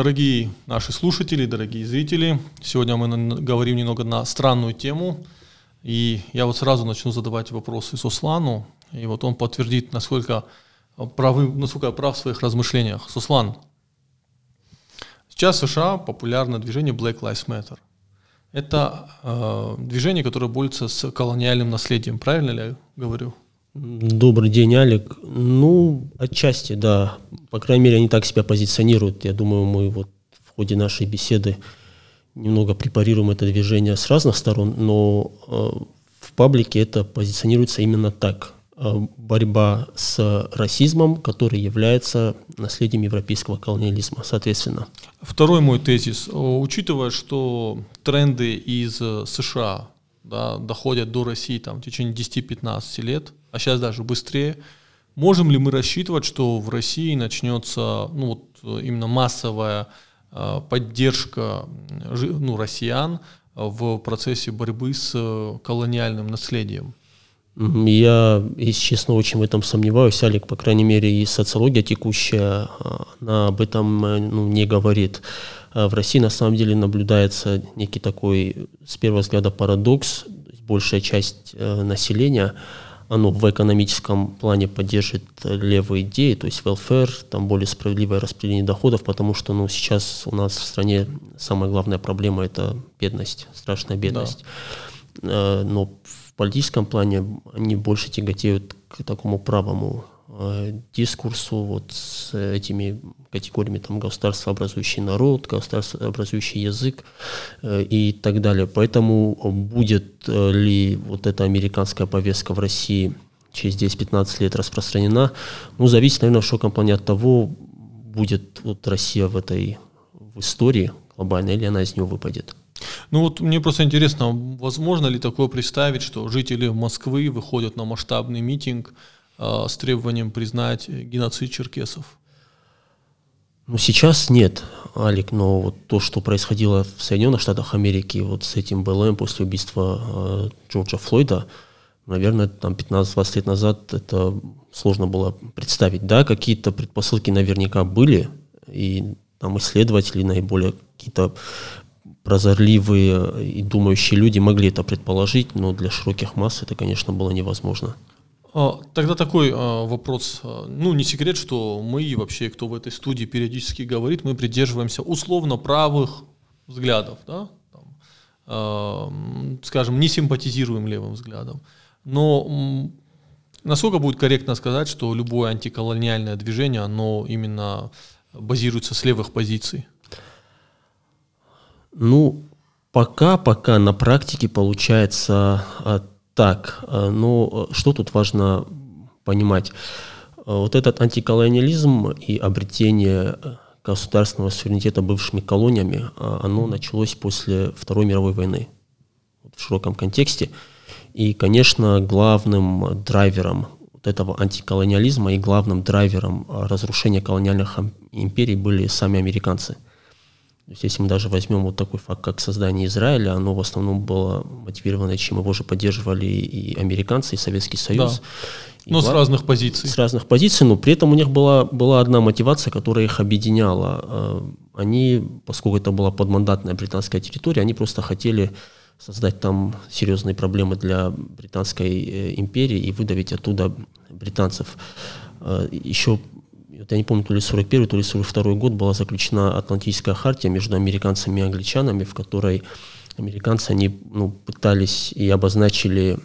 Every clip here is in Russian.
Дорогие наши слушатели, дорогие зрители, сегодня мы говорим немного на странную тему, и я вот сразу начну задавать вопросы Суслану, и вот он подтвердит, насколько, правы, насколько я прав в своих размышлениях. Суслан, сейчас в США популярно движение Black Lives Matter. Это э, движение, которое борется с колониальным наследием, правильно ли я говорю? Добрый день, Алик. Ну, отчасти, да. По крайней мере, они так себя позиционируют. Я думаю, мы вот в ходе нашей беседы немного препарируем это движение с разных сторон, но э, в паблике это позиционируется именно так. Э, борьба с расизмом, который является наследием европейского колониализма, соответственно. Второй мой тезис. Учитывая, что тренды из США да, доходят до России там, в течение 10-15 лет, а сейчас даже быстрее, можем ли мы рассчитывать, что в России начнется ну, вот, именно массовая э, поддержка ну, россиян в процессе борьбы с колониальным наследием? Я, если честно, очень в этом сомневаюсь. Алик, по крайней мере, и социология текущая, она об этом э, ну, не говорит. В России на самом деле наблюдается некий такой, с первого взгляда, парадокс. Большая часть э, населения, оно в экономическом плане поддерживает левые идеи, то есть welfare, там более справедливое распределение доходов, потому что ну, сейчас у нас в стране самая главная проблема – это бедность, страшная бедность. Да. Э, но политическом плане они больше тяготеют к такому правому э, дискурсу вот с этими категориями там государство образующий народ, государство образующий язык э, и так далее. Поэтому будет э, ли вот эта американская повестка в России через 10-15 лет распространена, ну, зависит, наверное, в широком плане от того, будет вот Россия в этой в истории глобальной, или она из нее выпадет. Ну вот мне просто интересно, возможно ли такое представить, что жители Москвы выходят на масштабный митинг э, с требованием признать геноцид черкесов? Ну сейчас нет, Алик, но вот то, что происходило в Соединенных Штатах Америки вот с этим БЛМ после убийства э, Джорджа Флойда, наверное, там 15-20 лет назад это сложно было представить. Да, какие-то предпосылки наверняка были, и там исследователи наиболее какие-то прозорливые и думающие люди могли это предположить, но для широких масс это, конечно, было невозможно. А, тогда такой а, вопрос. Ну, не секрет, что мы вообще, кто в этой студии периодически говорит, мы придерживаемся условно правых взглядов, да? Там, а, скажем, не симпатизируем левым взглядом. Но насколько будет корректно сказать, что любое антиколониальное движение, оно именно базируется с левых позиций? Ну, пока, пока на практике получается а, так. А, но что тут важно понимать? А, вот этот антиколониализм и обретение государственного суверенитета бывшими колониями, оно началось после Второй мировой войны в широком контексте. И, конечно, главным драйвером вот этого антиколониализма и главным драйвером разрушения колониальных империй были сами американцы – есть, если мы даже возьмем вот такой факт, как создание Израиля, оно в основном было мотивировано, чем его же поддерживали и американцы, и Советский Союз. Да. И но глав... с разных позиций. С разных позиций, но при этом у них была, была одна мотивация, которая их объединяла. Э, они, поскольку это была подмандатная британская территория, они просто хотели создать там серьезные проблемы для британской э, империи и выдавить оттуда британцев. Э, Еще я не помню, то ли 41 то ли 42 год была заключена Атлантическая хартия между американцами и англичанами, в которой американцы они, ну, пытались и обозначили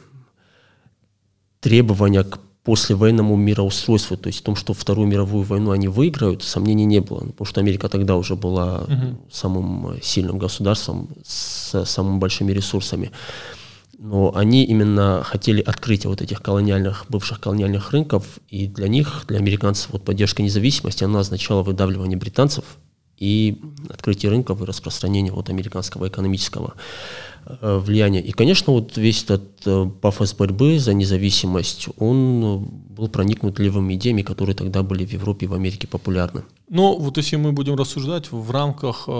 требования к послевоенному мироустройству, то есть в том, что Вторую мировую войну они выиграют, сомнений не было, потому что Америка тогда уже была угу. самым сильным государством с самыми большими ресурсами но они именно хотели открытия вот этих колониальных, бывших колониальных рынков, и для них, для американцев, вот поддержка независимости, она означала выдавливание британцев и открытие рынков и распространение вот американского экономического э, влияния. И, конечно, вот весь этот э, пафос борьбы за независимость, он был проникнут левыми идеями, которые тогда были в Европе и в Америке популярны. Но вот если мы будем рассуждать в рамках, э,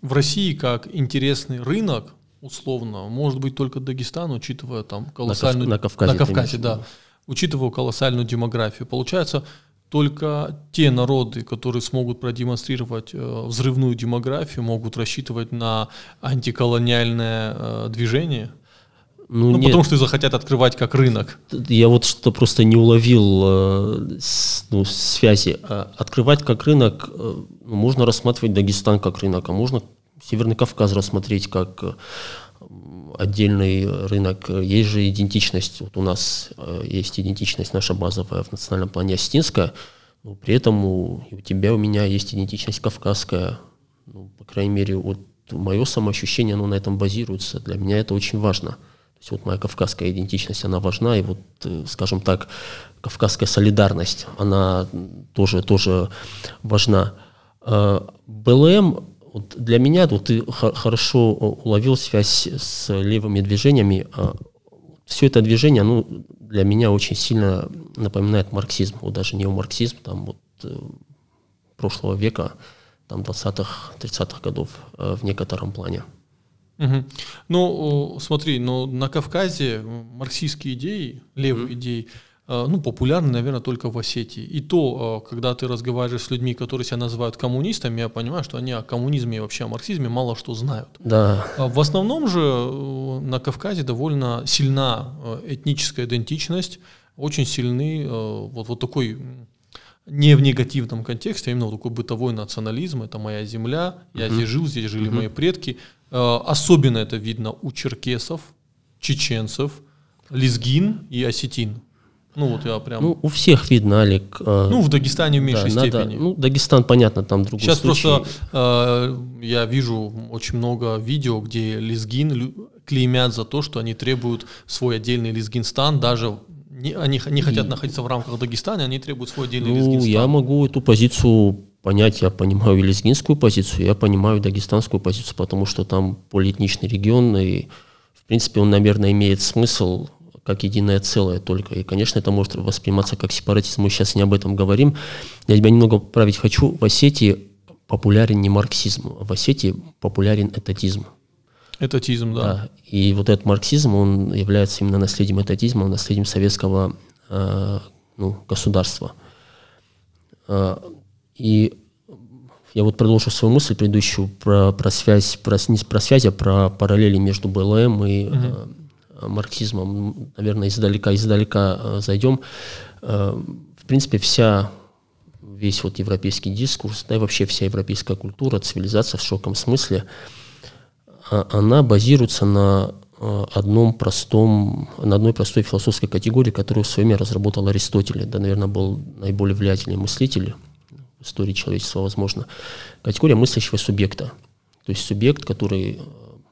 в России как интересный рынок, условно, может быть только Дагестан, учитывая там колоссальную... На, Кав... на Кавказе. На Кавказе, да. Учитывая колоссальную демографию. Получается, только те народы, которые смогут продемонстрировать э, взрывную демографию, могут рассчитывать на антиколониальное э, движение. Ну, ну потому что захотят открывать как рынок. Я вот что-то просто не уловил э, с, ну, связи. А открывать как рынок, э, ну, можно рассматривать Дагестан как рынок, а можно Северный Кавказ рассмотреть как э, отдельный рынок. Есть же идентичность, вот у нас э, есть идентичность наша базовая в национальном плане осетинская, но при этом у, у тебя, у меня есть идентичность кавказская. Ну, по крайней мере, вот мое самоощущение, оно на этом базируется. Для меня это очень важно. То есть вот моя кавказская идентичность, она важна, и вот, э, скажем так, кавказская солидарность, она тоже, тоже важна. БЛМ вот для меня, вот ты хорошо уловил связь с левыми движениями. А Все это движение, ну, для меня очень сильно напоминает марксизм, вот даже неомарксизм, там вот э, прошлого века, там 20-х, 30-х годов э, в некотором плане. Угу. Ну, смотри, но на Кавказе марксистские идеи, левые mm-hmm. идеи, Э, ну, популярны, наверное, только в Осетии. И то, э, когда ты разговариваешь с людьми, которые себя называют коммунистами, я понимаю, что они о коммунизме и вообще о марксизме мало что знают. Да. А в основном же э, на Кавказе довольно сильна этническая идентичность, очень сильны вот, вот такой не в негативном контексте, а именно вот такой бытовой национализм, это моя земля, я uh-huh. здесь жил, здесь жили uh-huh. мои предки. Особенно это видно у черкесов, чеченцев, лезгин и осетин. Ну вот я прям. Ну у всех видно, Алик. Э, ну в Дагестане в меньшей да, степени. Надо, ну Дагестан понятно, там другой Сейчас случай. просто э, я вижу очень много видео, где лезгин клеймят за то, что они требуют свой отдельный лезгинстан, даже не, они не хотят И... находиться в рамках Дагестана, они требуют свой отдельный ну, лезгинстан. Я могу эту позицию понять, я понимаю лезгинскую позицию, я понимаю дагестанскую позицию, потому что там полиэтничный регион, и в принципе он, наверное, имеет смысл как единое целое только. И, конечно, это может восприниматься как сепаратизм. Мы сейчас не об этом говорим. Я тебя немного поправить хочу. В Осетии популярен не марксизм, в Осетии популярен этатизм. Этатизм, да. да. И вот этот марксизм, он является именно наследием этатизма, наследием советского э, ну, государства. Э, и я вот продолжу свою мысль предыдущую про, про связь, про, не про связь, а про параллели между БЛМ и угу. Марксизмом, наверное, издалека, издалека э, зайдем. Э, в принципе, вся весь вот европейский дискурс, да и вообще вся европейская культура, цивилизация в широком смысле, а, она базируется на э, одном простом, на одной простой философской категории, которую в свое время разработал Аристотель. Да, наверное, был наиболее влиятельный мыслитель в истории человечества, возможно. Категория мыслящего субъекта. То есть субъект, который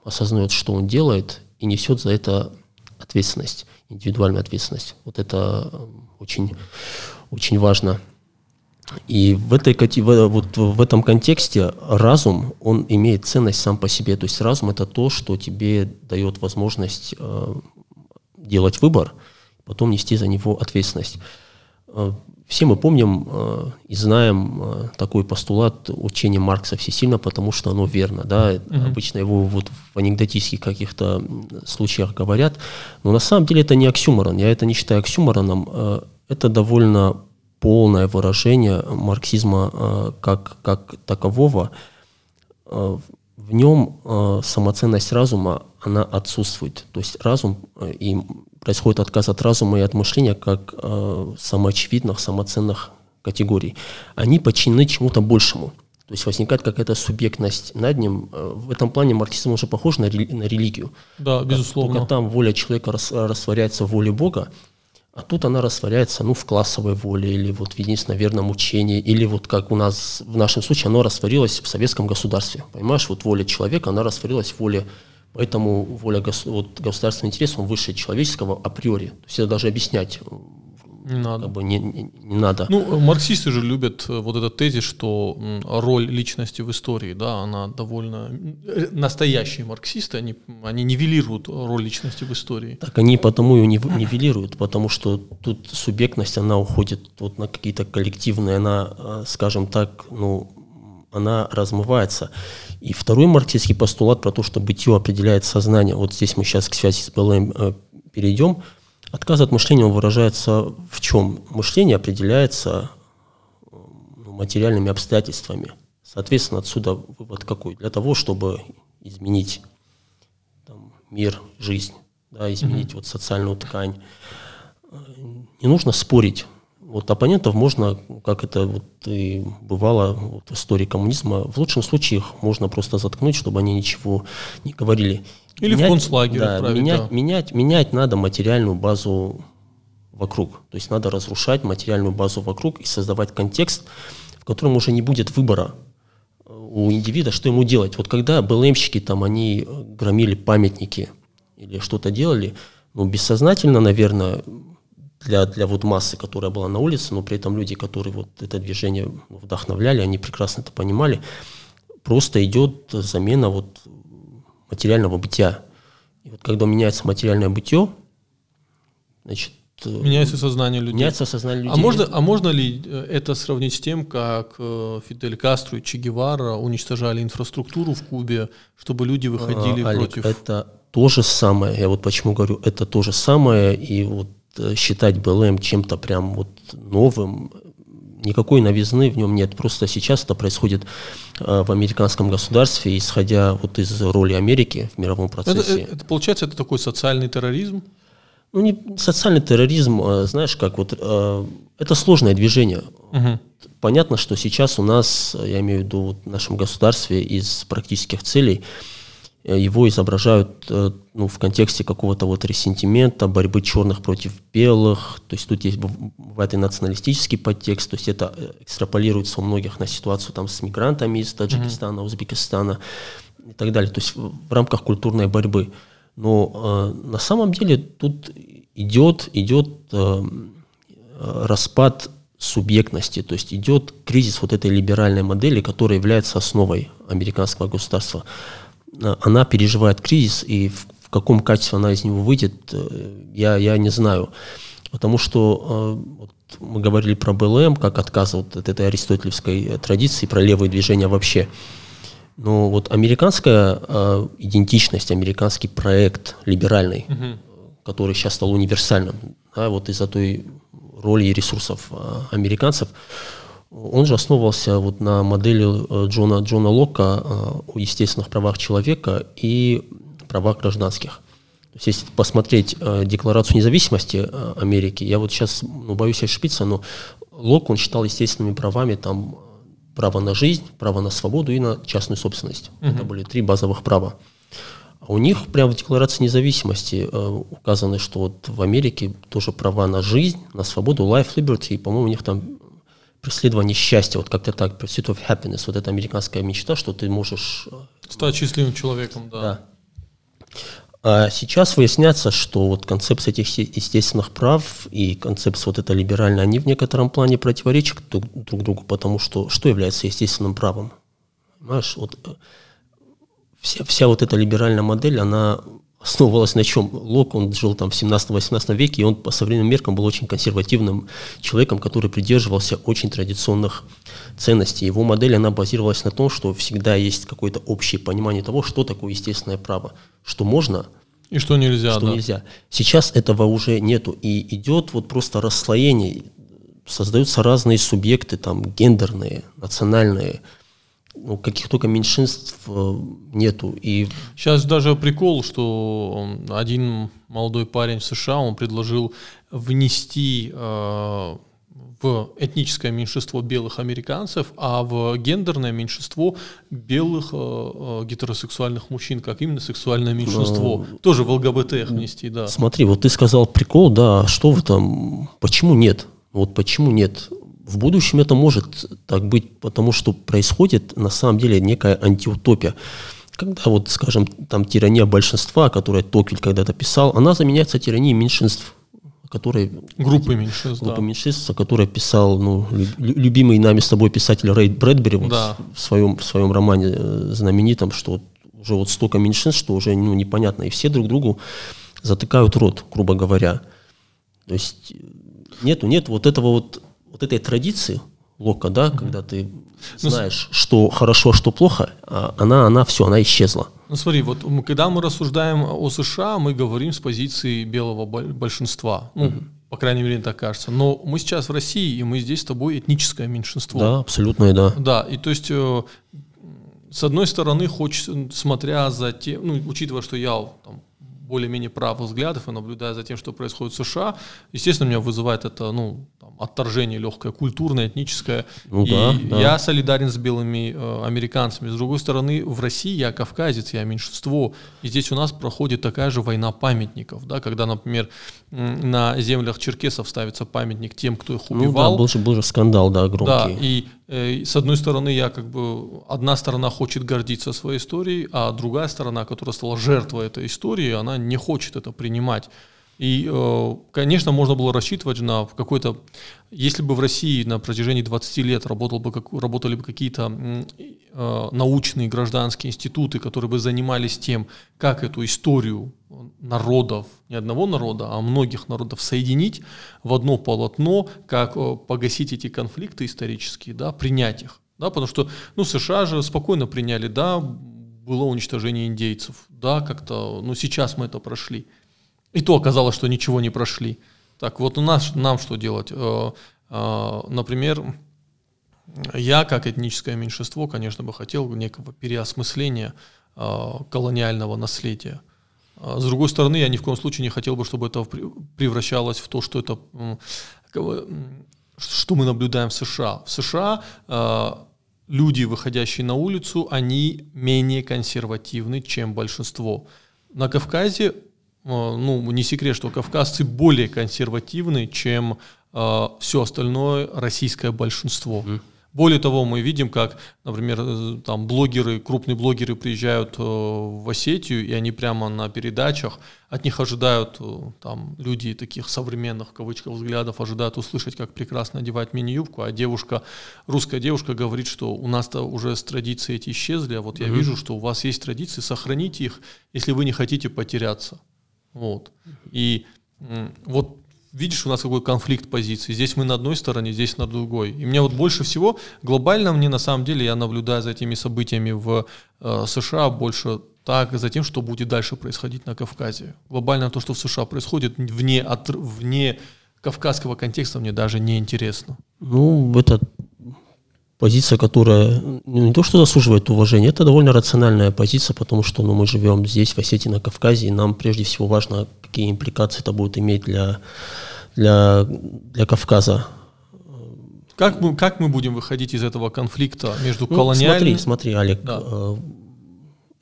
осознает, что он делает, и несет за это ответственность, индивидуальную ответственность. Вот это э, очень, очень важно. И в, этой, вот в этом контексте разум, он имеет ценность сам по себе. То есть разум – это то, что тебе дает возможность э, делать выбор, потом нести за него ответственность. Все мы помним э, и знаем э, такой постулат учения Маркса всесильно, потому что оно верно. Да? Угу. Обычно его вот в анекдотических каких-то случаях говорят. Но на самом деле это не оксюморон. Я это не считаю оксюмороном. Э, это довольно полное выражение марксизма как, как такового. В нем самоценность разума, она отсутствует. То есть разум и происходит отказ от разума и от мышления как э, самоочевидных, самоценных категорий. Они подчинены чему-то большему. То есть возникает какая-то субъектность над ним. Э, в этом плане марксизм уже похож на, рели- на религию. Да, безусловно. Только там воля человека рас- растворяется в воле Бога, а тут она растворяется ну, в классовой воле или вот в единственном верном учении, или вот как у нас в нашем случае оно растворилось в советском государстве. Понимаешь, вот воля человека, она растворилась в воле Поэтому воля гос, вот, государственного интереса, он выше человеческого априори. То есть это даже объяснять не надо. Как бы не, не, не надо. Ну, марксисты же любят э, вот этот тезис, что роль личности в истории, да, она довольно... Э, настоящие марксисты, они, они нивелируют роль личности в истории. Так они потому ее нивелируют, потому что тут субъектность, она уходит вот на какие-то коллективные, она, э, скажем так, ну, она размывается. И второй марксистский постулат про то, что бытие определяет сознание. Вот здесь мы сейчас к связи с БЛМ э, перейдем. Отказ от мышления он выражается в чем? Мышление определяется материальными обстоятельствами. Соответственно, отсюда вывод какой? Для того, чтобы изменить там, мир, жизнь, да, изменить mm-hmm. вот социальную ткань, не нужно спорить. Вот оппонентов можно, как это вот и бывало вот в истории коммунизма, в лучшем случае их можно просто заткнуть, чтобы они ничего не говорили. Или менять, в концлагерь да, менять, да. менять, менять надо материальную базу вокруг. То есть надо разрушать материальную базу вокруг и создавать контекст, в котором уже не будет выбора у индивида, что ему делать. Вот когда БЛМщики там, они громили памятники или что-то делали, ну, бессознательно, наверное, для, для вот массы, которая была на улице, но при этом люди, которые вот это движение вдохновляли, они прекрасно это понимали, просто идет замена вот материального бытия. И вот когда меняется материальное бытие, значит, э, Меняется сознание людей. Меняется сознание людей. А можно, а можно ли э, это сравнить с тем, как э, Фидель Кастро и Че Гевара уничтожали инфраструктуру в Кубе, чтобы люди выходили а, Олег, против... это то же самое. Я вот почему говорю, это то же самое. И вот считать БЛМ чем-то прям вот новым, никакой новизны в нем нет. Просто сейчас это происходит э, в американском государстве, исходя вот из роли Америки в мировом процессе. Это, это получается, это такой социальный терроризм? Ну, не социальный терроризм, знаешь, как вот э, это сложное движение. Угу. Понятно, что сейчас у нас, я имею в виду вот в нашем государстве, из практических целей Э, его изображают э, ну, в контексте какого-то вот ресентимента, борьбы черных против белых, то есть тут есть в этой националистический подтекст, то есть это э, экстраполируется у многих на ситуацию там с мигрантами из Таджикистана, mm-hmm. Узбекистана и так далее, то есть в, в рамках культурной борьбы. Но э, на самом деле тут идет, идет э, распад субъектности, то есть идет кризис вот этой либеральной модели, которая является основой американского государства. Э, она переживает кризис, и в, в каком качестве она из него выйдет, э, я, я не знаю. Потому что э, вот мы говорили про БЛМ, как отказ вот от этой аристотелевской традиции, про левые движения вообще. Но вот американская э, идентичность, американский проект либеральный, угу. который сейчас стал универсальным, да, вот из-за той роли и ресурсов э, американцев, он же основывался вот на модели э, Джона, Джона Лока э, о естественных правах человека и правах гражданских. То есть, если посмотреть э, Декларацию независимости Америки, я вот сейчас ну, боюсь ошибиться, но Лок он считал естественными правами там право на жизнь, право на свободу и на частную собственность. Угу. Это были три базовых права. А у них прямо в Декларации независимости э, указано, что вот в Америке тоже права на жизнь, на свободу, life, liberty, и, по-моему, у них там преследование счастья, вот как-то так, pursuit of happiness, вот эта американская мечта, что ты можешь... Э, Стать счастливым человеком, да. да. А сейчас выясняется, что вот концепция этих естественных прав и концепция вот эта либеральная, они в некотором плане противоречат друг, друг другу, потому что что является естественным правом? Понимаешь, вот э, вся, вся вот эта либеральная модель, она основывалась на чем? Лок, он жил там в 17-18 веке, и он по современным меркам был очень консервативным человеком, который придерживался очень традиционных ценностей. Его модель, она базировалась на том, что всегда есть какое-то общее понимание того, что такое естественное право, что можно, и что нельзя. Что да. нельзя. Сейчас этого уже нету, и идет вот просто расслоение, создаются разные субъекты, там, гендерные, национальные, каких только меньшинств э, нету. И... Сейчас даже прикол, что один молодой парень в США, он предложил внести э, в этническое меньшинство белых американцев, а в гендерное меньшинство белых э, э гетеросексуальных мужчин, как именно сексуальное меньшинство. Но... Тоже в ЛГБТ внести, да. Смотри, вот ты сказал прикол, да, что в этом, почему нет? Вот почему нет? В будущем это может так быть, потому что происходит на самом деле некая антиутопия. Когда вот, скажем, там тирания большинства, которую Токвиль когда-то писал, она заменяется тиранией меньшинств, которые... Группы меньшинств, Группы да. меньшинств, которые писал ну, любимый нами с тобой писатель Рэй Брэдбери вот да. в, своем, в своем романе э, знаменитом, что уже вот столько меньшинств, что уже ну, непонятно, и все друг другу затыкают рот, грубо говоря. То есть нету, нет вот этого вот вот этой традиции Лока, да, mm-hmm. когда ты ну, знаешь, что хорошо, что плохо, а она, она все, она исчезла. Ну смотри, вот когда мы рассуждаем о США, мы говорим с позиции белого большинства. Ну, mm-hmm. По крайней мере, так кажется. Но мы сейчас в России, и мы здесь с тобой этническое меньшинство. Да, абсолютно, да. Да, и то есть, э, с одной стороны, хочется, смотря за тем, ну, учитывая, что я там, более-менее правых взглядов и наблюдая за тем, что происходит в США, естественно, меня вызывает это, ну, там, отторжение легкое, культурное, этническое. Ну, и да, да. я солидарен с белыми э, американцами. С другой стороны, в России я кавказец, я меньшинство, и здесь у нас проходит такая же война памятников, да, когда, например, на землях черкесов ставится памятник тем, кто их Ну да, убивал. был же, был же скандал, да, Да, громкий. и с одной стороны, я как бы одна сторона хочет гордиться своей историей, а другая сторона, которая стала жертвой этой истории, она не хочет это принимать. И, э, конечно, можно было рассчитывать на какой-то, если бы в России на протяжении 20 лет работал бы, работали бы какие-то э, научные гражданские институты, которые бы занимались тем, как эту историю народов, не одного народа, а многих народов соединить в одно полотно, как э, погасить эти конфликты исторические, да, принять их. Да, потому что ну, США же спокойно приняли, да, было уничтожение индейцев, да, как-то, ну сейчас мы это прошли. И то оказалось, что ничего не прошли. Так, вот у нас, нам что делать? Э, э, Например, я, как этническое меньшинство, конечно, бы хотел некого переосмысления колониального наследия. А С другой стороны, я ни в коем случае не хотел бы, чтобы это превращалось в то, что это что мы наблюдаем в США. В США э, люди, выходящие на улицу, они менее консервативны, чем большинство. На Кавказе, э, ну, не секрет, что кавказцы более консервативны, чем все остальное российское большинство. Более того, мы видим, как, например, э, там блогеры, крупные блогеры приезжают э, в Осетию, и они прямо на передачах, от них ожидают, э, там, люди таких современных, в кавычках, взглядов, ожидают услышать, как прекрасно одевать мини-юбку, а девушка, русская девушка говорит, что у нас-то уже с традиции эти исчезли, а вот я вижу, что у вас есть традиции, сохраните их, если вы не хотите потеряться. Вот. И вот видишь, у нас какой конфликт позиций. Здесь мы на одной стороне, здесь на другой. И мне вот больше всего, глобально мне на самом деле, я наблюдаю за этими событиями в э, США больше так за тем, что будет дальше происходить на Кавказе. Глобально то, что в США происходит, вне, от, вне кавказского контекста мне даже не интересно. Ну, это позиция, которая не то что заслуживает уважения, это довольно рациональная позиция, потому что ну, мы живем здесь, в Осетии, на Кавказе, и нам прежде всего важно, какие импликации это будет иметь для, для, для Кавказа. Как мы, как мы будем выходить из этого конфликта между Ну, колониальным... Смотри, смотри, Олег, Да. э,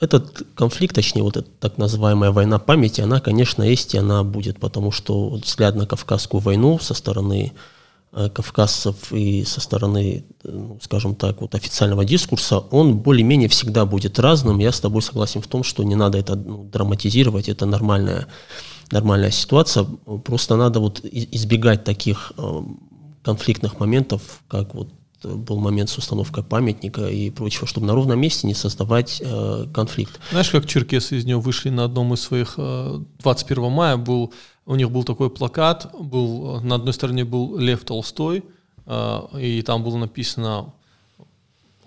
этот конфликт, точнее, вот эта так называемая война памяти, она, конечно, есть, и она будет, потому что взгляд на Кавказскую войну со стороны э, кавказцев и со стороны, э, ну, скажем так, вот официального дискурса, он более-менее всегда будет разным. Я с тобой согласен в том, что не надо это ну, драматизировать, это нормальная, нормальная ситуация. Просто надо вот избегать таких э, конфликтных моментов, как вот э, был момент с установкой памятника и прочего, чтобы на ровном месте не создавать э, конфликт. Знаешь, как черкесы из него вышли на одном из своих... э, 21 мая был, у них был такой плакат, был, э, на одной стороне был Лев Толстой, э, и там было написано...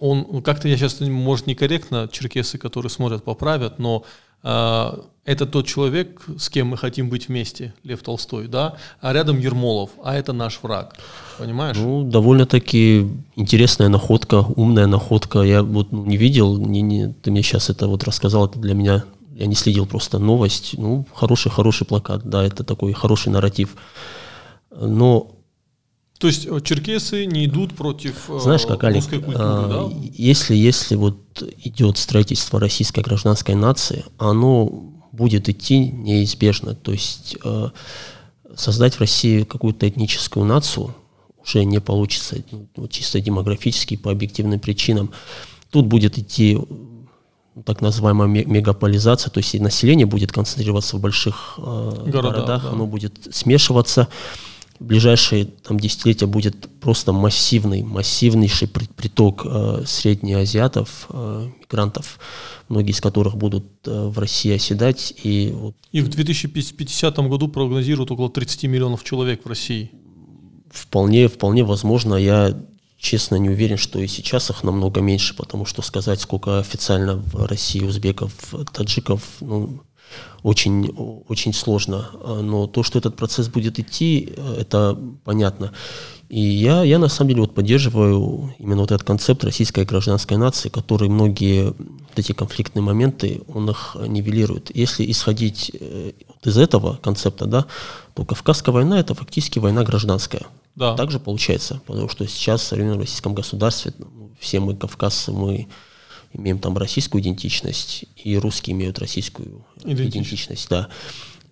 Он, как-то я сейчас, может, некорректно, черкесы, которые смотрят, поправят, но это тот человек, с кем мы хотим быть вместе, Лев Толстой, да, а рядом Ермолов, а это наш враг, понимаешь? Ну, довольно-таки интересная находка, умная находка. Я вот ну, не видел, не, не, ты мне сейчас это вот рассказал, это для меня, я не следил просто новость. Ну, хороший-хороший плакат, да, это такой хороший нарратив. Но То есть э, черкесы не идут против э, Знаешь, как, Олег, русской культуры, а, да? если, если вот идет строительство российской гражданской нации, оно будет идти неизбежно. То есть э, создать в России какую-то этническую нацию уже не получится, ну, чисто демографически, по объективным причинам. Тут будет идти ну, так называемая ме- мегаполизация, то есть население будет концентрироваться в больших э, Городах, городах, да. оно будет смешиваться. В ближайшие там, десятилетия будет просто массивный, массивнейший при- приток э, среднеазиатов, э, мигрантов, многие из которых будут э, в России оседать. И вот И в 2050 году прогнозируют около 30 миллионов человек в России. вполне, вполне возможно, я честно не уверен, что и сейчас их намного меньше, потому что сказать, сколько официально в России узбеков, таджиков, ну, очень, очень сложно. Но то, что этот процесс будет идти, это понятно. И я, я на самом деле вот поддерживаю именно вот этот концепт российской гражданской нации, который многие вот эти конфликтные моменты, он их нивелирует. Если исходить э, вот из этого концепта, да, то Кавказская война – это фактически война гражданская. Да. Так же получается, потому что сейчас в современном российском государстве ну, все мы кавказцы, мы имеем там российскую идентичность, и русские имеют российскую идентичность, идентичность да.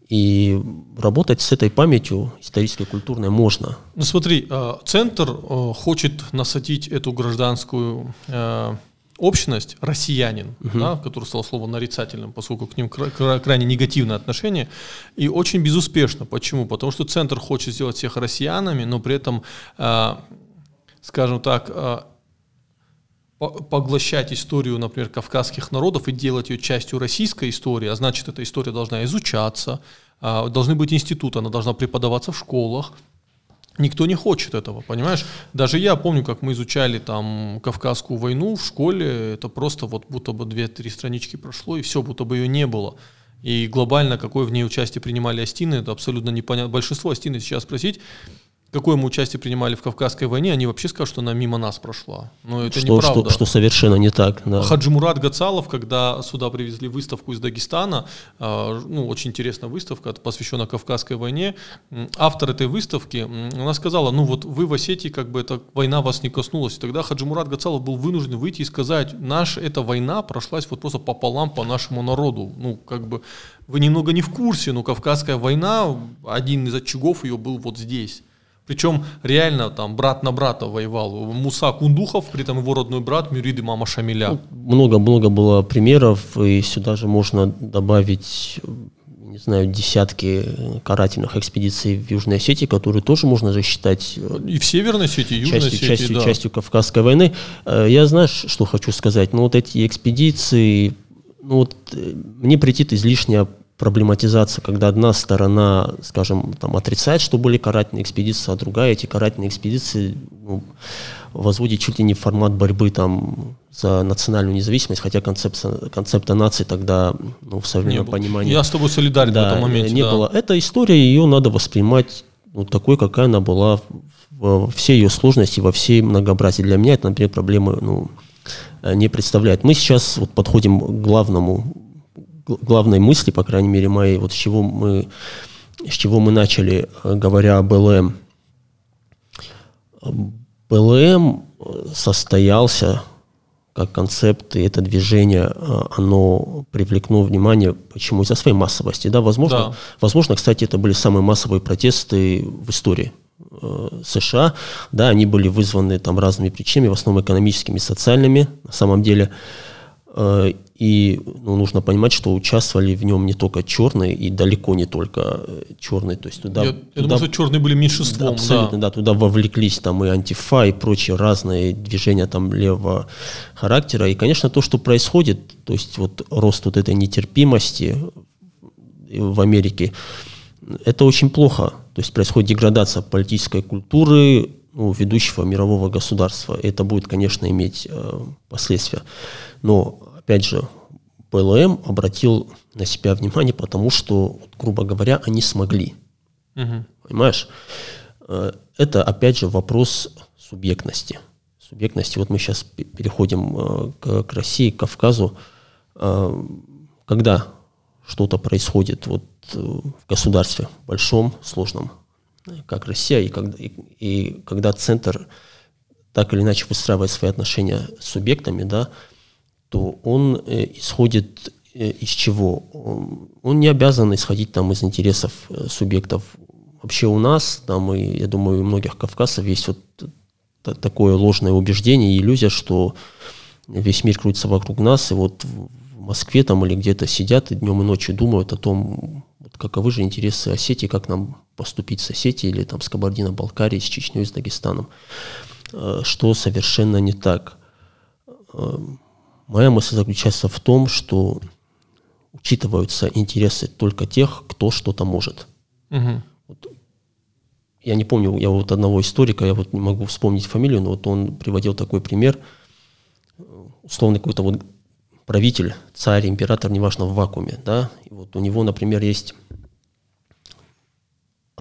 И работать с этой памятью исторической, культурной можно. Ну смотри, э, центр э, хочет насадить эту гражданскую э, общность, россиянин, угу. да, который стал словом нарицательным, поскольку к ним крайне негативное отношение, и очень безуспешно. Почему? Потому что центр хочет сделать всех россиянами, но при этом, скажем так, поглощать историю, например, кавказских народов и делать ее частью российской истории, а значит, эта история должна изучаться, а, должны быть институты, она должна преподаваться в школах. Никто не хочет этого, понимаешь? Даже я помню, как мы изучали там Кавказскую войну в школе, это просто вот будто бы две-три странички прошло, и все, будто бы ее не было. И глобально, какое в ней участие принимали Астины, это абсолютно непонятно. Большинство Астины сейчас спросить, какое мы участие принимали в Кавказской войне, они вообще скажут, что она мимо нас прошла. Но это что, неправда. Что, что совершенно не так. Да. Хаджи Мурат Гацалов, когда сюда привезли выставку из Дагестана, э, ну, очень интересная выставка, посвященная Кавказской войне, автор этой выставки, она сказала, ну вот вы в Осетии, как бы эта война вас не коснулась. И тогда Хаджи Мурат Гацалов был вынужден выйти и сказать, наша эта война прошлась вот просто пополам по нашему народу. Ну, как бы вы немного не в курсе, но Кавказская война, один из очагов ее был вот здесь. Причем реально там брат на брата воевал. Муса Кундухов, при этом его родной брат Мюрид и мама Шамиля. Много-много ну, было примеров, и сюда же можно добавить не знаю, десятки карательных экспедиций в Южной Осетии, которые тоже можно же считать э, и в Северной Осетии, и Южной частью, Осетии, частью, да. частью Кавказской войны. Э, я знаю, что хочу сказать. Ну вот эти экспедиции, ну вот э, мне претит излишняя проблематизация, когда одна сторона, скажем, там, отрицает, что были карательные экспедиции, а другая эти карательные экспедиции ну, возводит чуть ли не в формат борьбы там, за национальную независимость, хотя концепция, концепта нации тогда ну, в современном понимании... Я с тобой солидарен да, в этом моменте. Не да. было. Эта история, ее надо воспринимать ну, такой, какая она была во всей ее сложности, во всей многообразии. Для меня это, например, проблемы ну, не представляет. Мы сейчас вот подходим к главному главной мысли, по крайней мере, моей, вот с чего мы, с чего мы начали, э, говоря об ЛМ. БЛМ э, состоялся как концепт, и это движение, э, оно привлекло внимание, почему? Из-за своей массовости. Да? Возможно, да. возможно, кстати, это были самые массовые протесты в истории США. Да, они были вызваны там разными причинами, в основном экономическими и социальными, на самом деле. И ну, нужно понимать, что участвовали в нем не только черные и далеко не только э, черные. То есть туда, я, туда, думаю, что черные были меньшинством. Абсолютно, да. да. Туда вовлеклись там и антифа, и прочие разные движения там левого характера. И, конечно, то, что происходит, то есть вот рост вот этой нетерпимости в Америке, это очень плохо. То есть происходит деградация политической культуры ну, ведущего мирового государства. Это будет, конечно, иметь э, последствия. Но опять же, ПЛМ обратил на себя внимание, потому что, грубо говоря, они смогли. Угу. Понимаешь? Э, это, опять же, вопрос субъектности. Субъектности. Вот мы сейчас переходим э, к, к России, к Кавказу. Э, когда что-то происходит вот в государстве большом, сложном, как Россия, и когда, и, и когда центр так или иначе выстраивает свои отношения с субъектами, да, то он э, исходит э, из чего? Он не обязан исходить там из интересов э, субъектов. Вообще у нас, там, и, я думаю, у многих кавказцев есть вот такое ложное убеждение иллюзия, что весь мир крутится вокруг нас, и вот в Москве там или где-то сидят и днем и ночью думают о том, вот каковы же интересы Осетии, как нам поступить с Осетией или там с Кабардино-Балкарией, с Чечней, с Дагестаном, что совершенно не так. Моя мысль заключается в том, что учитываются интересы только тех, кто что-то может. Угу. Вот, я не помню, я вот одного историка, я вот не могу вспомнить фамилию, но вот он приводил такой пример, условно какой-то вот правитель, царь, император, неважно, в вакууме, да, и вот у него, например, есть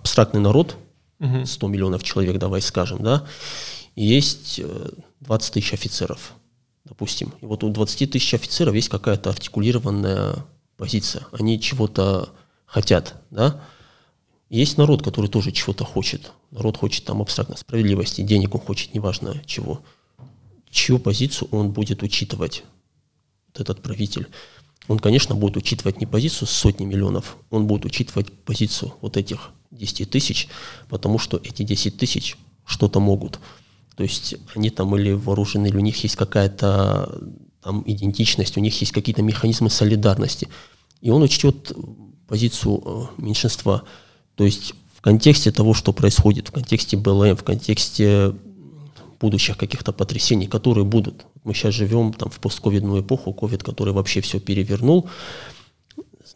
абстрактный народ, 100 миллионов человек, давай скажем, да, есть 20 э, тысяч офицеров, допустим. И вот у 20 тысяч офицеров есть какая-то артикулированная позиция. Они чего-то хотят, да. Есть народ, который тоже чего-то хочет. Народ хочет там абстрактной справедливости, денег он хочет, неважно чего. Чью позицию он будет учитывать, вот этот правитель? Он, конечно, будет учитывать не позицию сотни миллионов, он будет учитывать позицию вот этих 10 тысяч, потому что эти 10 тысяч что-то могут. То есть они там или вооружены, или у них есть какая-то там идентичность, у них есть какие-то механизмы солидарности. И он учтет позицию э, меньшинства. То есть в контексте того, что происходит, в контексте БЛМ, в контексте будущих каких-то потрясений, которые будут. Мы сейчас живем там в постковидную эпоху, ковид, который вообще все перевернул,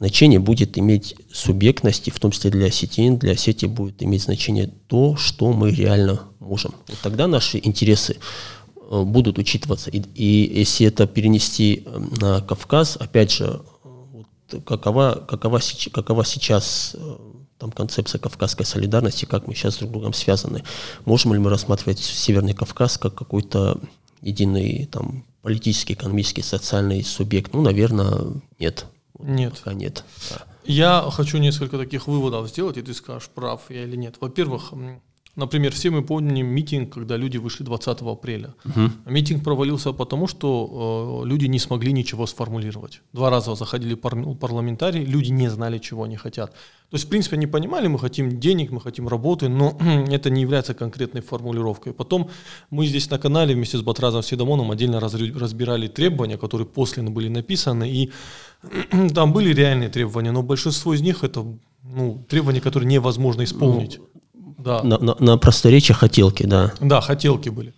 значение будет иметь субъектности, в том числе для осетин, для Осетии будет иметь значение то, что мы реально можем. Вот тогда наши интересы э, будут учитываться. И, и если это перенести э, на Кавказ, опять же, вот какова, какова, какова сейчас э, там концепция кавказской солидарности, как мы сейчас друг с другом связаны. Можем ли мы рассматривать Северный Кавказ как какой-то единый там политический, экономический, социальный субъект? Ну, наверное, нет. Нет. Пока нет. Я хочу несколько таких выводов сделать, и ты скажешь, прав я или нет. Во-первых, Например, все мы помним митинг, когда люди вышли 20 апреля. Угу. Митинг провалился потому, что э, люди не смогли ничего сформулировать. Два раза заходили пар- парламентарии, люди не знали, чего они хотят. То есть, в принципе, они понимали, мы хотим денег, мы хотим работы, но это не является конкретной формулировкой. Потом мы здесь на канале вместе с Батразом Седомоном отдельно разбирали требования, которые после были написаны, и там были реальные требования, но большинство из них это ну, требования, которые невозможно исполнить. Ну, да. На, на, на просторечие хотелки, да. Да, хотелки были.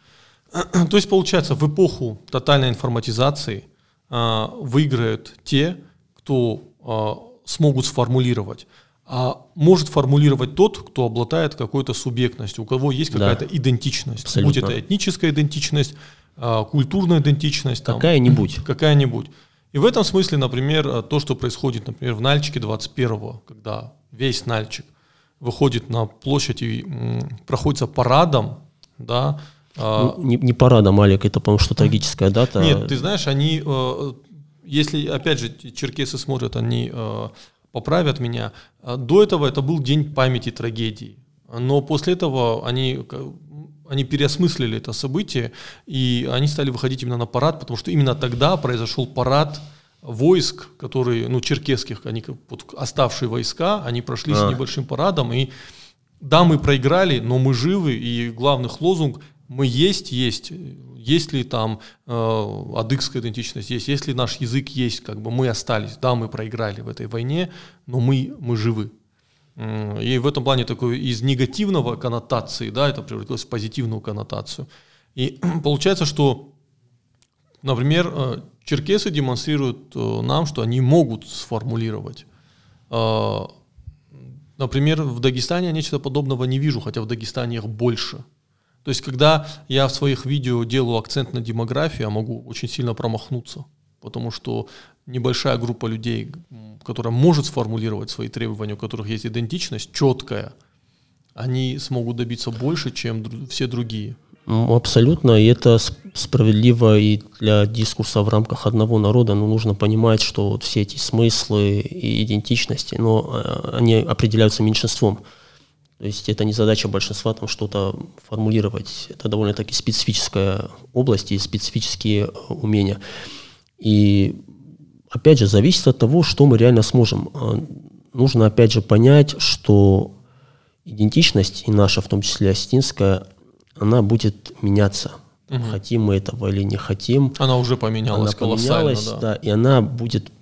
То есть, получается, в эпоху тотальной информатизации э, выиграют те, кто э, смогут сформулировать. А может формулировать тот, кто обладает какой-то субъектностью, у кого есть какая-то да. идентичность. Абсолютно. Будь это этническая идентичность, э, культурная идентичность. Какая-нибудь. Какая-нибудь. И в этом смысле, например, то, что происходит, например, в Нальчике 21-го, когда весь Нальчик выходит на площадь и проходится парадом, да. А ну, не, не парадом, Алик, это, по-моему, что трагическая дата. Нет, ты знаешь, они, э, если, опять же, черкесы смотрят, они э, поправят меня, до этого это был день памяти трагедии. Но после этого они, они переосмыслили это событие, и они стали выходить именно на парад, потому что именно тогда произошел парад войск, которые, ну, черкесских, они, вот, оставшие войска, они прошли а. с небольшим парадом, и да, мы проиграли, но мы живы, и главный лозунг «мы есть, есть», есть ли там э, адыгская идентичность, есть, если наш язык есть, как бы мы остались, да, мы проиграли в этой войне, но мы, мы живы. И в этом плане такой из негативного коннотации, да, это превратилось в позитивную коннотацию. И получается, что, например, э, черкесы демонстрируют э, нам, что они могут сформулировать. Э, например, в Дагестане я нечто подобного не вижу, хотя в Дагестане их больше. То есть, когда я в своих видео делаю акцент на демографию, я могу очень сильно промахнуться, потому что небольшая группа людей, которая может сформулировать свои требования, у которых есть идентичность четкая, они смогут добиться больше, чем все другие. Абсолютно, и это справедливо и для дискурса в рамках одного народа, но нужно понимать, что вот все эти смыслы и идентичности, но э, они определяются меньшинством. То есть это не задача большинства там что-то формулировать, это довольно-таки специфическая область и специфические э, умения. И опять же, зависит от того, что мы реально сможем. Э, нужно опять же понять, что идентичность, и наша, в том числе осетинская, она будет меняться. Угу. Хотим мы этого или не хотим. Она уже поменялась она поменялась, да. да. И она будет,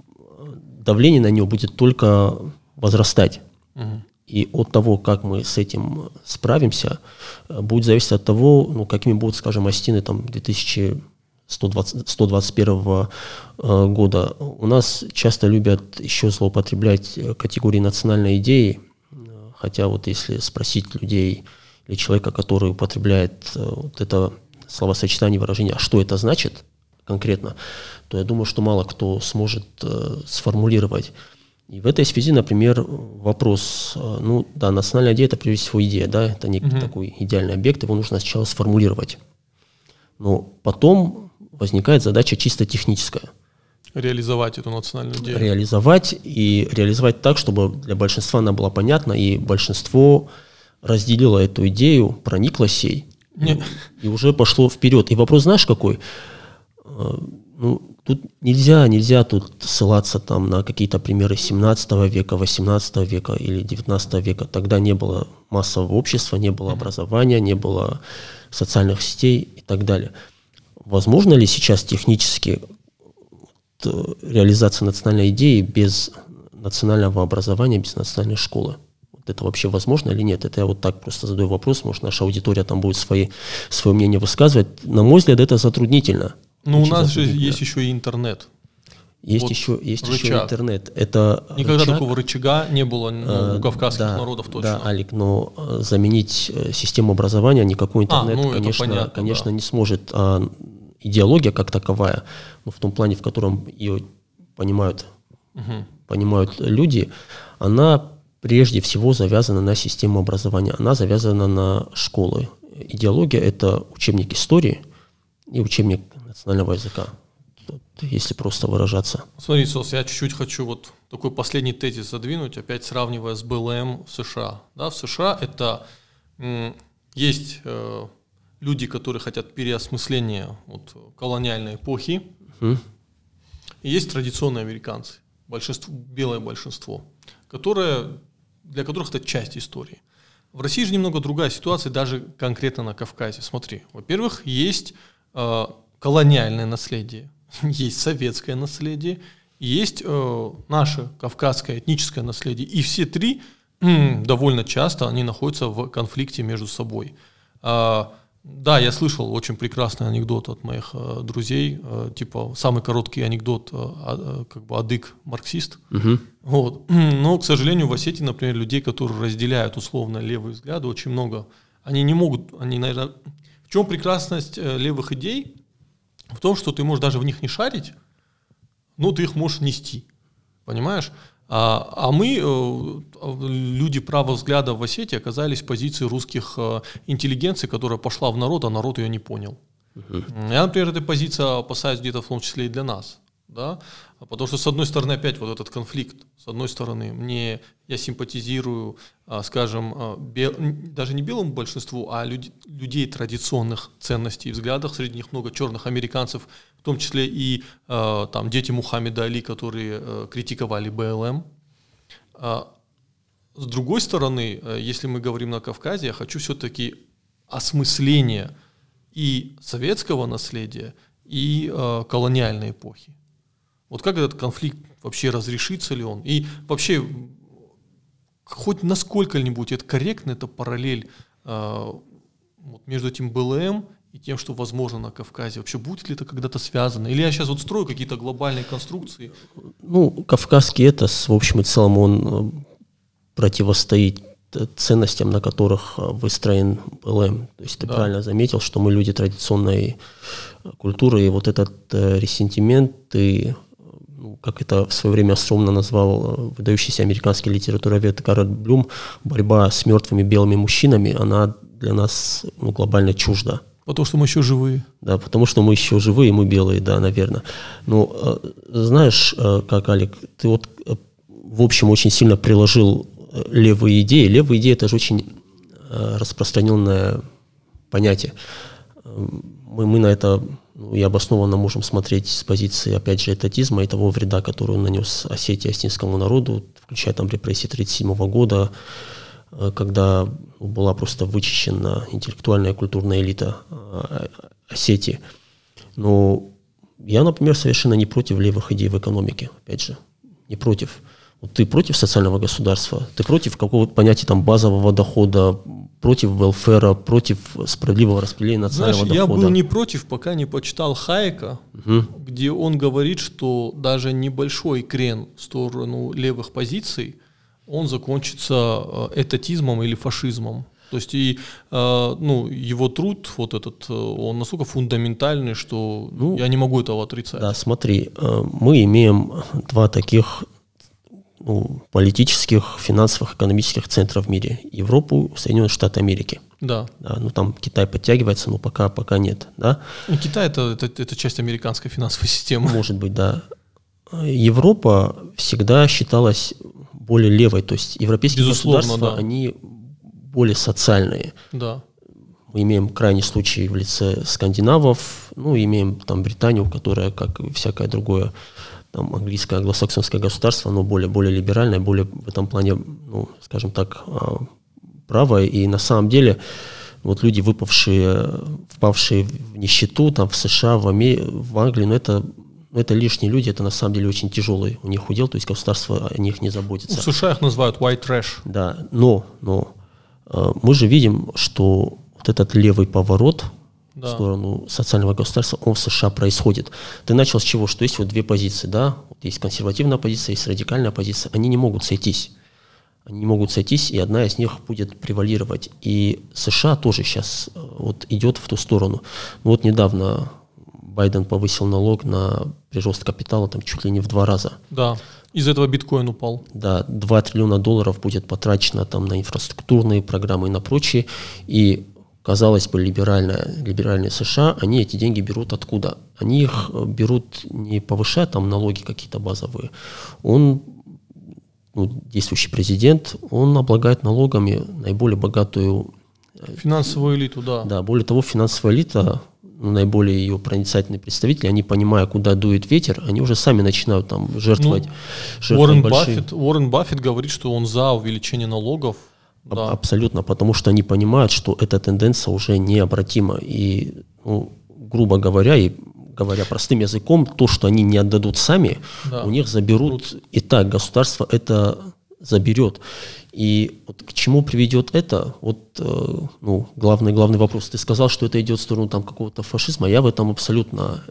давление на нее будет только возрастать. Угу. И от того, как мы с этим справимся, будет зависеть от того, ну, какими будут, скажем, остины там 2121 э, года. У нас часто любят еще злоупотреблять категории национальной идеи, хотя вот если спросить людей, или человека, который употребляет э, вот это словосочетание, выражение, а что это значит, конкретно, то я думаю, что мало кто сможет э, сформулировать. И в этой связи, например, вопрос, э, ну да, национальная идея – это прежде всего идея, да, это некий угу. такой идеальный объект, его нужно сначала сформулировать. Но потом возникает задача чисто техническая. Реализовать эту национальную идею. Реализовать и реализовать так, чтобы для большинства она была понятна, и большинство разделило эту идею, прониклось ей, и, и уже пошло вперед. И вопрос знаешь какой? Э, ну, тут нельзя, нельзя тут ссылаться там на какие-то примеры 17 века, 18 века или 19 века. Тогда не было массового общества, не было образования, не было социальных сетей и так далее. Возможно ли сейчас технически реализация национальной идеи без национального образования, без национальной школы? Это вообще возможно или нет? Это я вот так просто задаю вопрос, может, наша аудитория там будет свои, свое мнение высказывать. На мой взгляд, это затруднительно. Ну, у нас же есть еще и интернет. Есть вот еще, есть рычаг. еще интернет. Это Никогда рычаг, такого рычага не было ну, у э, кавказских да, народов точно. Да, Алик, но э, заменить э, систему образования никакой а, интернет, а, ну, конечно, понятно, конечно да. не сможет. А идеология как таковая, ну, в том плане, в котором ее понимают, угу. понимают люди, она прежде всего завязана на систему образования, она завязана на школы. Идеология – это учебник истории и учебник национального языка, если просто выражаться. Смотри, Сос, я чуть-чуть хочу вот такой последний тезис задвинуть, опять сравнивая с БЛМ в США. Да, в США это есть э, люди, которые хотят переосмысления вот, колониальной эпохи, mm. и есть традиционные американцы, большинство, белое большинство, которое, для которых это часть истории. В России же немного другая ситуация, даже конкретно на Кавказе. Смотри, во-первых, есть э, колониальное наследие, есть советское наследие, есть э, наше кавказское этническое наследие. И все три м, довольно часто они находятся в конфликте между собой. Э, да, я слышал очень прекрасный анекдот от моих э, друзей, э, типа самый короткий анекдот, э, э, как бы адык марксист. Угу. Вот. Но, к сожалению, в Осетии, например, людей, которые разделяют условно левые взгляды, очень много. Они не могут, они, наверное, в чем прекрасность э, левых идей? в том, что ты можешь даже в них не шарить, но ты их можешь нести. Понимаешь? А, а мы, э, люди правого взгляда в Осетии, оказались в позиции русских э, интеллигенций, которая пошла в народ, а народ ее не понял. Я, например, этой позиции опасаюсь где-то в том числе и для нас. Да? Потому что, с одной стороны, опять вот этот конфликт. С одной стороны, мне, я симпатизирую, а, скажем, а, бел, даже не белому большинству, а люд, людей традиционных ценностей и взглядов. Среди них много черных американцев, в том числе и а, там, дети Мухаммеда Али, которые критиковали БЛМ. С другой стороны, если мы говорим на Кавказе, я хочу все-таки осмысление и советского наследия, и колониальной эпохи. Вот как этот конфликт вообще разрешится ли он? И вообще, хоть насколько-нибудь это корректно, это параллель э, вот между этим БЛМ и тем, что возможно на Кавказе. Вообще будет ли это когда-то связано? Или я сейчас вот строю какие-то глобальные конструкции? Ну, кавказский этос, в общем и целом, он э, противостоит ценностям, на которых э, выстроен БЛМ. То есть ты да. правильно заметил, что мы люди традиционной культуры, и вот этот э, ресентимент и как это в свое время остроумно назвал э, выдающийся американский литературовед Гаррет Блюм, борьба с мертвыми белыми мужчинами, она для нас ну, глобально чужда. Потому что мы еще живые. Да, потому что мы еще живые, мы белые, да, наверное. Ну, э, знаешь, э, как, Алик, ты вот, в общем, очень сильно приложил левые идеи. Левые идеи – это же очень распространенное понятие. Мы, мы на это и обоснованно можем смотреть с позиции, опять же, этатизма и того вреда, который он нанес Осетии, осетинскому народу, включая там репрессии 1937 года, э, когда была просто вычищена интеллектуальная и культурная элита э, Осетии. Но я, например, совершенно не против левых идей в экономике, опять же, не против. Ты против социального государства, ты против какого-то понятия там базового дохода, против велфера, против справедливого распределения национального Знаешь, дохода. Я был не против, пока не почитал Хайека, угу. где он говорит, что даже небольшой крен в сторону левых позиций, он закончится э, этатизмом или фашизмом. То есть и э, ну, его труд, вот этот, э, он настолько фундаментальный, что ну, я не могу этого отрицать. Да, смотри, э, мы имеем два таких ну, политических, финансовых, экономических центров в мире. Европу, Соединенные Штаты Америки. Да. да. Ну там Китай подтягивается, но пока, пока нет. Да? Ну, Китай это, это, это часть американской финансовой системы. Может быть, да. Европа всегда считалась более левой, то есть европейские Безусловно, государства, да. они более социальные. Да. Мы имеем крайний случай в лице скандинавов, ну, имеем там Британию, которая, как и всякое другое, там, английское, англосаксонское государство, оно более, более либеральное, более в этом плане, ну, скажем так, а, правое. И на самом деле вот люди, выпавшие, впавшие в нищету там, в США, в, Аме... в Англии, ну, это это лишние люди, это на самом деле очень тяжелый у них удел, то есть государство о них не заботится. В США их называют white trash. Да, но, но э, мы же видим, что вот этот левый поворот да. в сторону социального государства, он в США происходит. Ты начал с чего? Что есть вот две позиции, да? Вот есть консервативная позиция, есть радикальная позиция. Они не могут сойтись. Они не могут сойтись, и одна из них будет превалировать. И США тоже сейчас э, вот идет в ту сторону. Вот недавно Байден повысил налог на прирост капитала там чуть ли не в два раза. Да, из этого биткоин упал. Да, 2 триллиона долларов будет потрачено там на инфраструктурные программы и на прочие. И казалось бы, либеральная, либеральные США, они эти деньги берут откуда? Они их э, берут не повышая там налоги какие-то базовые. Он, ну, действующий президент, он облагает налогами наиболее богатую... Э, финансовую элиту, да. Да, более того, финансовая элита, ну, наиболее ее проницательные представители, они, понимая, куда дует ветер, они уже сами начинают там жертвовать. Ну, жертвовать Уоррен, большие... Баффет, Уоррен Баффет говорит, что он за увеличение налогов да. Абсолютно, потому что они понимают, что эта тенденция уже необратима. И, ну, грубо говоря, и говоря простым языком, то, что они не отдадут сами, да. у них заберут и так государство это заберет. И вот к чему приведет это? Вот э, ну, главный, главный вопрос. Ты сказал, что это идет в сторону там, какого-то фашизма. Я в этом абсолютно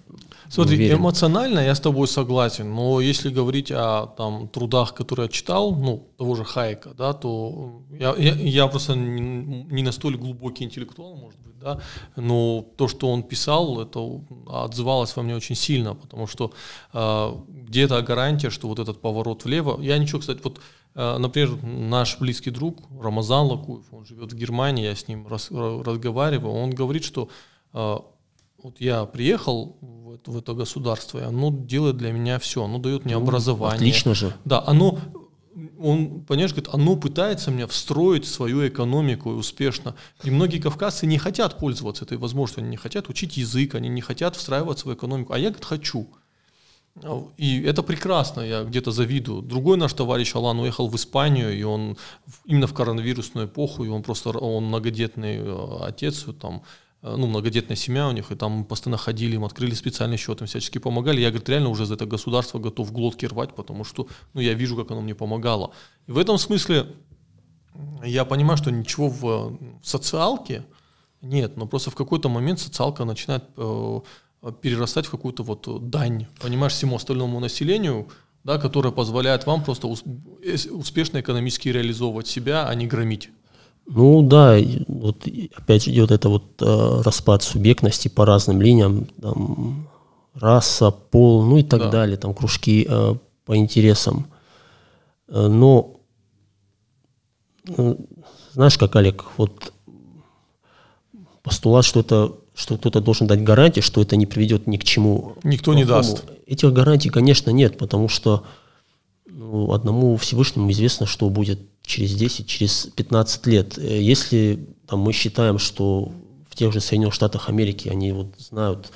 Смотри, уверен. эмоционально я с тобой согласен, но если говорить о там, трудах, которые я читал, ну, того же Хайка, да, то я, я, я просто не, не настолько глубокий интеллектуал, может быть, да, но то, что он писал, это отзывалось во мне очень сильно, потому что э, где-то гарантия, что вот этот поворот влево, я ничего, кстати, вот э, Например, наш близкий друг Рамазан Лакуев, он живет в Германии, я с ним раз, разговаривал, он говорит, что э, вот я приехал в это, в это государство, и оно делает для меня все, оно дает мне ну, образование. Отлично же. Да, оно, он, понимаешь, говорит, оно пытается меня встроить свою экономику успешно. И многие кавказцы не хотят пользоваться этой возможностью, они не хотят учить язык, они не хотят встраивать свою экономику. А я, говорит, хочу. И это прекрасно, я где-то завидую. Другой наш товарищ Алан уехал в Испанию, и он именно в коронавирусную эпоху, и он просто, он многодетный э, отец, там, ну, многодетная семья у них, и там мы постоянно ходили, им открыли специальный счет, им всячески помогали. Я, говорит, реально уже за это государство готов глотки рвать, потому что, ну, я вижу, как оно мне помогало. И в этом смысле я понимаю, что ничего в, в социалке нет, но просто в какой-то момент социалка начинает э, перерастать в какую-то вот дань, понимаешь, всему остальному населению, да, которая позволяет вам просто успешно экономически реализовывать себя, а не громить. Ну да, вот опять идет это вот э, распад субъектности по разным линиям, там, раса, пол, ну и так да. далее, там кружки э, по интересам. Э, но э, знаешь, как Олег, вот постулат, что это что кто-то должен дать гарантии, что это не приведет ни к чему. Никто не даст. Этих гарантий, конечно, нет, потому что ну, одному Всевышнему известно, что будет через 10, через 15 лет. Э, если там, мы считаем, что в тех же Соединенных Штатах Америки они вот знают,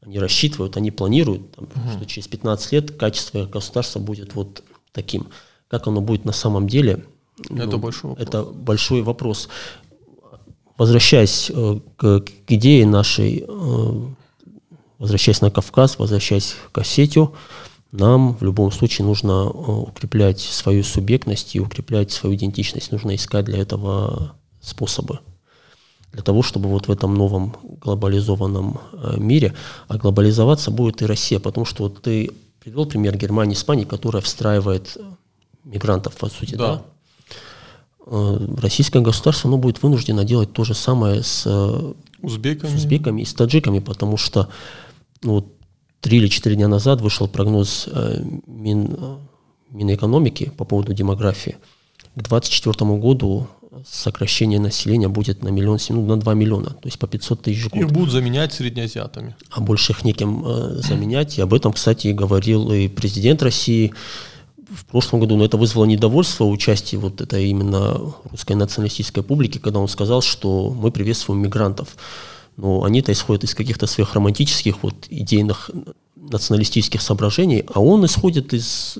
они рассчитывают, они планируют, там, угу. что через 15 лет качество государства будет вот таким. Как оно будет на самом деле, это, ну, большой, вопрос. это большой вопрос. Возвращаясь э, к, к идее нашей, э, возвращаясь на Кавказ, возвращаясь к Осетию, нам в любом случае нужно э, укреплять свою субъектность и укреплять свою идентичность. Нужно искать для этого способы. Для того, чтобы вот в этом новом глобализованном э, мире, а глобализоваться будет и Россия, потому что вот ты привел пример Германии, Испании, которая встраивает мигрантов, по сути, да? российское государство оно будет вынуждено делать то же самое с узбеками, с узбеками и с таджиками, потому что ну, три или четыре дня назад вышел прогноз Мин, Минэкономики по поводу демографии. К 2024 году сокращение населения будет на миллион, ну, на 2 миллиона, то есть по 500 тысяч в год. Их будут заменять среднеазиатами. А больше их неким э, заменять. И об этом, кстати, говорил и президент России в прошлом году, но это вызвало недовольство участия вот этой именно русской националистической публики, когда он сказал, что мы приветствуем мигрантов. Но они-то исходят из каких-то своих романтических вот идейных националистических соображений, а он исходит из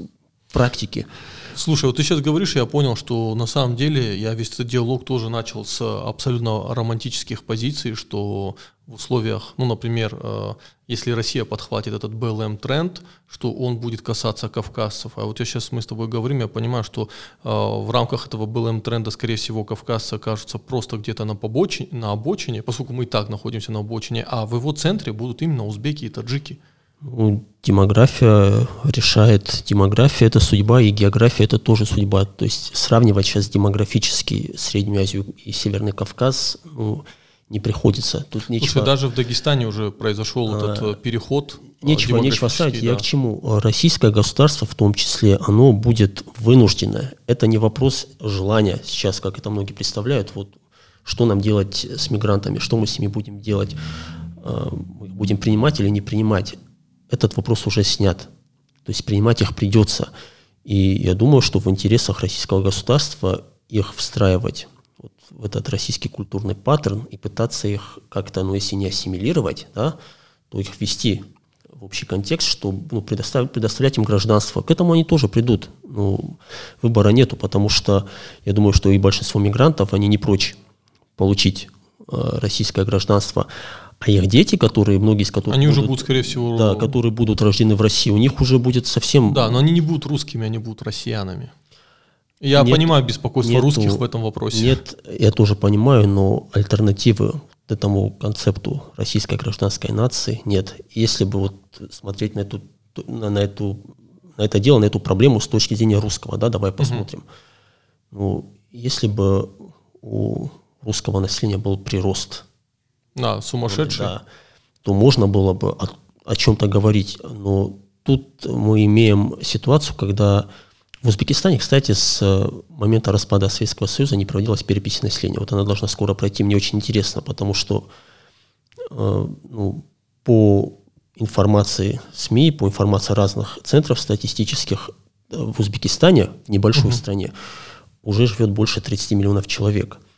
практики. Слушай, вот ты сейчас говоришь, я понял, что на самом деле я весь этот диалог тоже начал с абсолютно романтических позиций, что в условиях, ну, например, э, если Россия подхватит этот БЛМ-тренд, что он будет касаться кавказцев. А вот я сейчас мы с тобой говорим, я понимаю, что э, в рамках этого БЛМ-тренда, скорее всего, кавказцы окажутся просто где-то на, побочине, на обочине, поскольку мы и так находимся на обочине, а в его центре будут именно узбеки и таджики. Ну, демография решает, демография это судьба, и география это тоже судьба. То есть сравнивать сейчас демографически Среднюю Азию и Северный Кавказ, ну, не приходится. Тут нечего... Слушай, даже в Дагестане уже произошел а, этот э, переход. Э, нечего, нечего ставить. Да. Я к чему? Российское государство в том числе, оно будет вынуждено. Это не вопрос желания сейчас, как это многие представляют. Вот что нам делать с мигрантами, что мы с ними будем делать, э, будем принимать или не принимать этот вопрос уже снят. То есть принимать их придется. И я думаю, что в интересах российского государства их встраивать вот в этот российский культурный паттерн и пытаться их как-то, ну если не ассимилировать, да, то их ввести в общий контекст, чтобы ну, предоставить, предоставлять им гражданство. К этому они тоже придут. Ну, выбора нету, потому что я думаю, что и большинство мигрантов, они не прочь получить э, российское гражданство. А их дети, которые, многие из которых... Они будут, уже будут, скорее всего... Да, которые будут рождены в России, у них уже будет совсем... Да, но они не будут русскими, они будут россиянами. Я нет, понимаю беспокойство нету, русских в этом вопросе. Нет, я тоже понимаю, но альтернативы этому концепту российской гражданской нации нет. Если бы вот смотреть на эту, на, на эту, на это дело, на эту проблему с точки зрения русского, да, давай посмотрим. Угу. Ну, если бы у русского населения был прирост да, сумасшедший. Да, то можно было бы о, о чем-то говорить. Но тут мы имеем ситуацию, когда в Узбекистане, кстати, с момента распада Советского Союза не проводилась перепись населения. Вот она должна скоро пройти. Мне очень интересно, потому что э, ну, по информации СМИ, по информации разных центров статистических э, в Узбекистане, в небольшой угу. стране, уже живет больше 30 миллионов человек –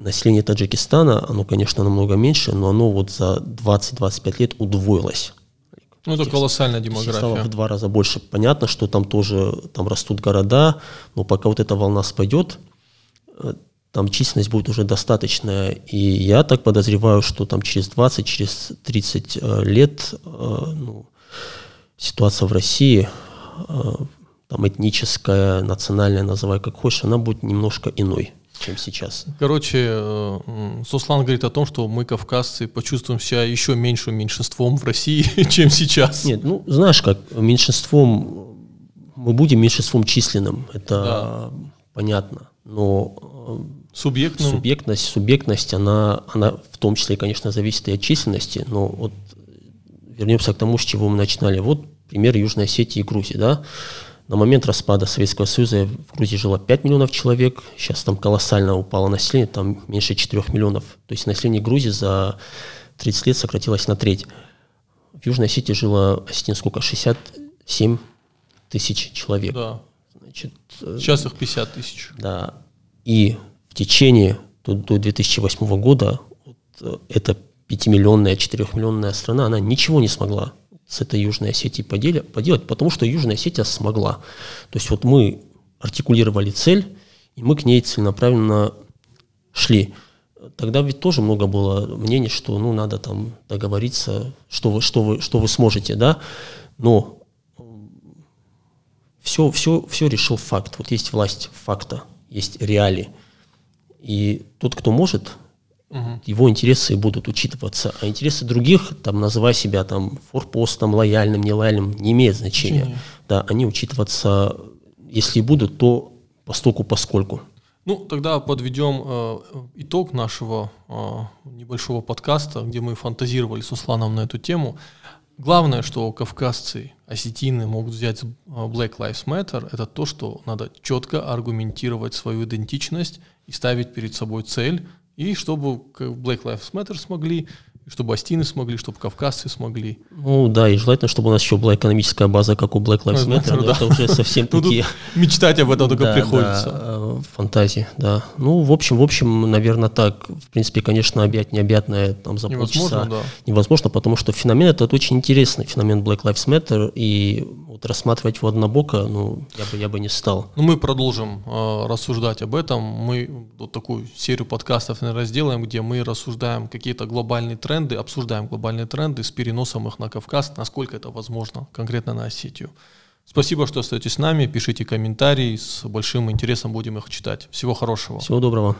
население Таджикистана, оно, конечно, намного меньше, но оно вот за 20-25 лет удвоилось. Ну, это колоссальная демография. Стало в два раза больше. Понятно, что там тоже там растут города, но пока вот эта волна спадет, э, там численность будет уже достаточная. И я так подозреваю, что там через 20, через 30 э, лет э, ну, ситуация в России, там этническая, национальная, называй как хочешь, она будет немножко иной чем сейчас. Короче, э, Суслан говорит о том, что мы, кавказцы, почувствуем себя еще меньшим меньшинством в России, чем сейчас. Нет, ну, знаешь как, меньшинством, мы будем меньшинством численным, это да. понятно, но э, Субъектным. субъектность, субъектность, она, она в том числе, конечно, зависит и от численности, но вот вернемся к тому, с чего мы начинали. Вот пример Южной Осетии и Грузии, да, на момент распада Советского Союза в Грузии жило 5 миллионов человек, сейчас там колоссально упало население, там меньше 4 миллионов. То есть население Грузии за 30 лет сократилось на треть. В Южной Осетии жило, осетин сколько, 67 тысяч человек. Да. Значит, э, сейчас их 50 тысяч. Да. И в течение до, до 2008 года вот, э, эта 5-миллионная, 4-миллионная страна, она ничего не смогла с этой Южной Осетией поделать, потому что Южная Осетия смогла. То есть вот мы артикулировали цель, и мы к ней целенаправленно шли. Тогда ведь тоже много было мнений, что ну надо там договориться, что вы, что вы, что вы сможете, да, но все, все, все решил факт. Вот есть власть факта, есть реалии. И тот, кто может, угу. его интересы будут учитываться. А интересы других, там, называя себя там форпостом, лояльным, нелояльным, не имеет значения. Значение. Да, они учитываться, если будут, то постоку поскольку. Ну, тогда подведем э, итог нашего э, небольшого подкаста, где мы фантазировали с Усланом на эту тему. Главное, что кавказцы, осетины могут взять Black Lives Matter, это то, что надо четко аргументировать свою идентичность и ставить перед собой цель, и чтобы Black Lives Matter смогли чтобы астины смогли, чтобы кавказцы смогли. Ну да, и желательно, чтобы у нас еще была экономическая база, как у Black Lives Matter, ну, да. это уже совсем ну, такие... Мечтать об этом только приходится. Да, фантазии, да. Ну, в общем, в общем, наверное, так, в принципе, конечно, объять необъятное там за полчаса невозможно, потому что феномен этот очень интересный, феномен Black Lives Matter, и вот рассматривать его однобоко, ну, я бы, я бы не стал. Ну, мы продолжим э, рассуждать об этом. Мы вот такую серию подкастов, наверное, сделаем, где мы рассуждаем какие-то глобальные тренды, обсуждаем глобальные тренды с переносом их на Кавказ, насколько это возможно, конкретно на Осетию. Спасибо, что остаетесь с нами, пишите комментарии, с большим интересом будем их читать. Всего хорошего. Всего доброго.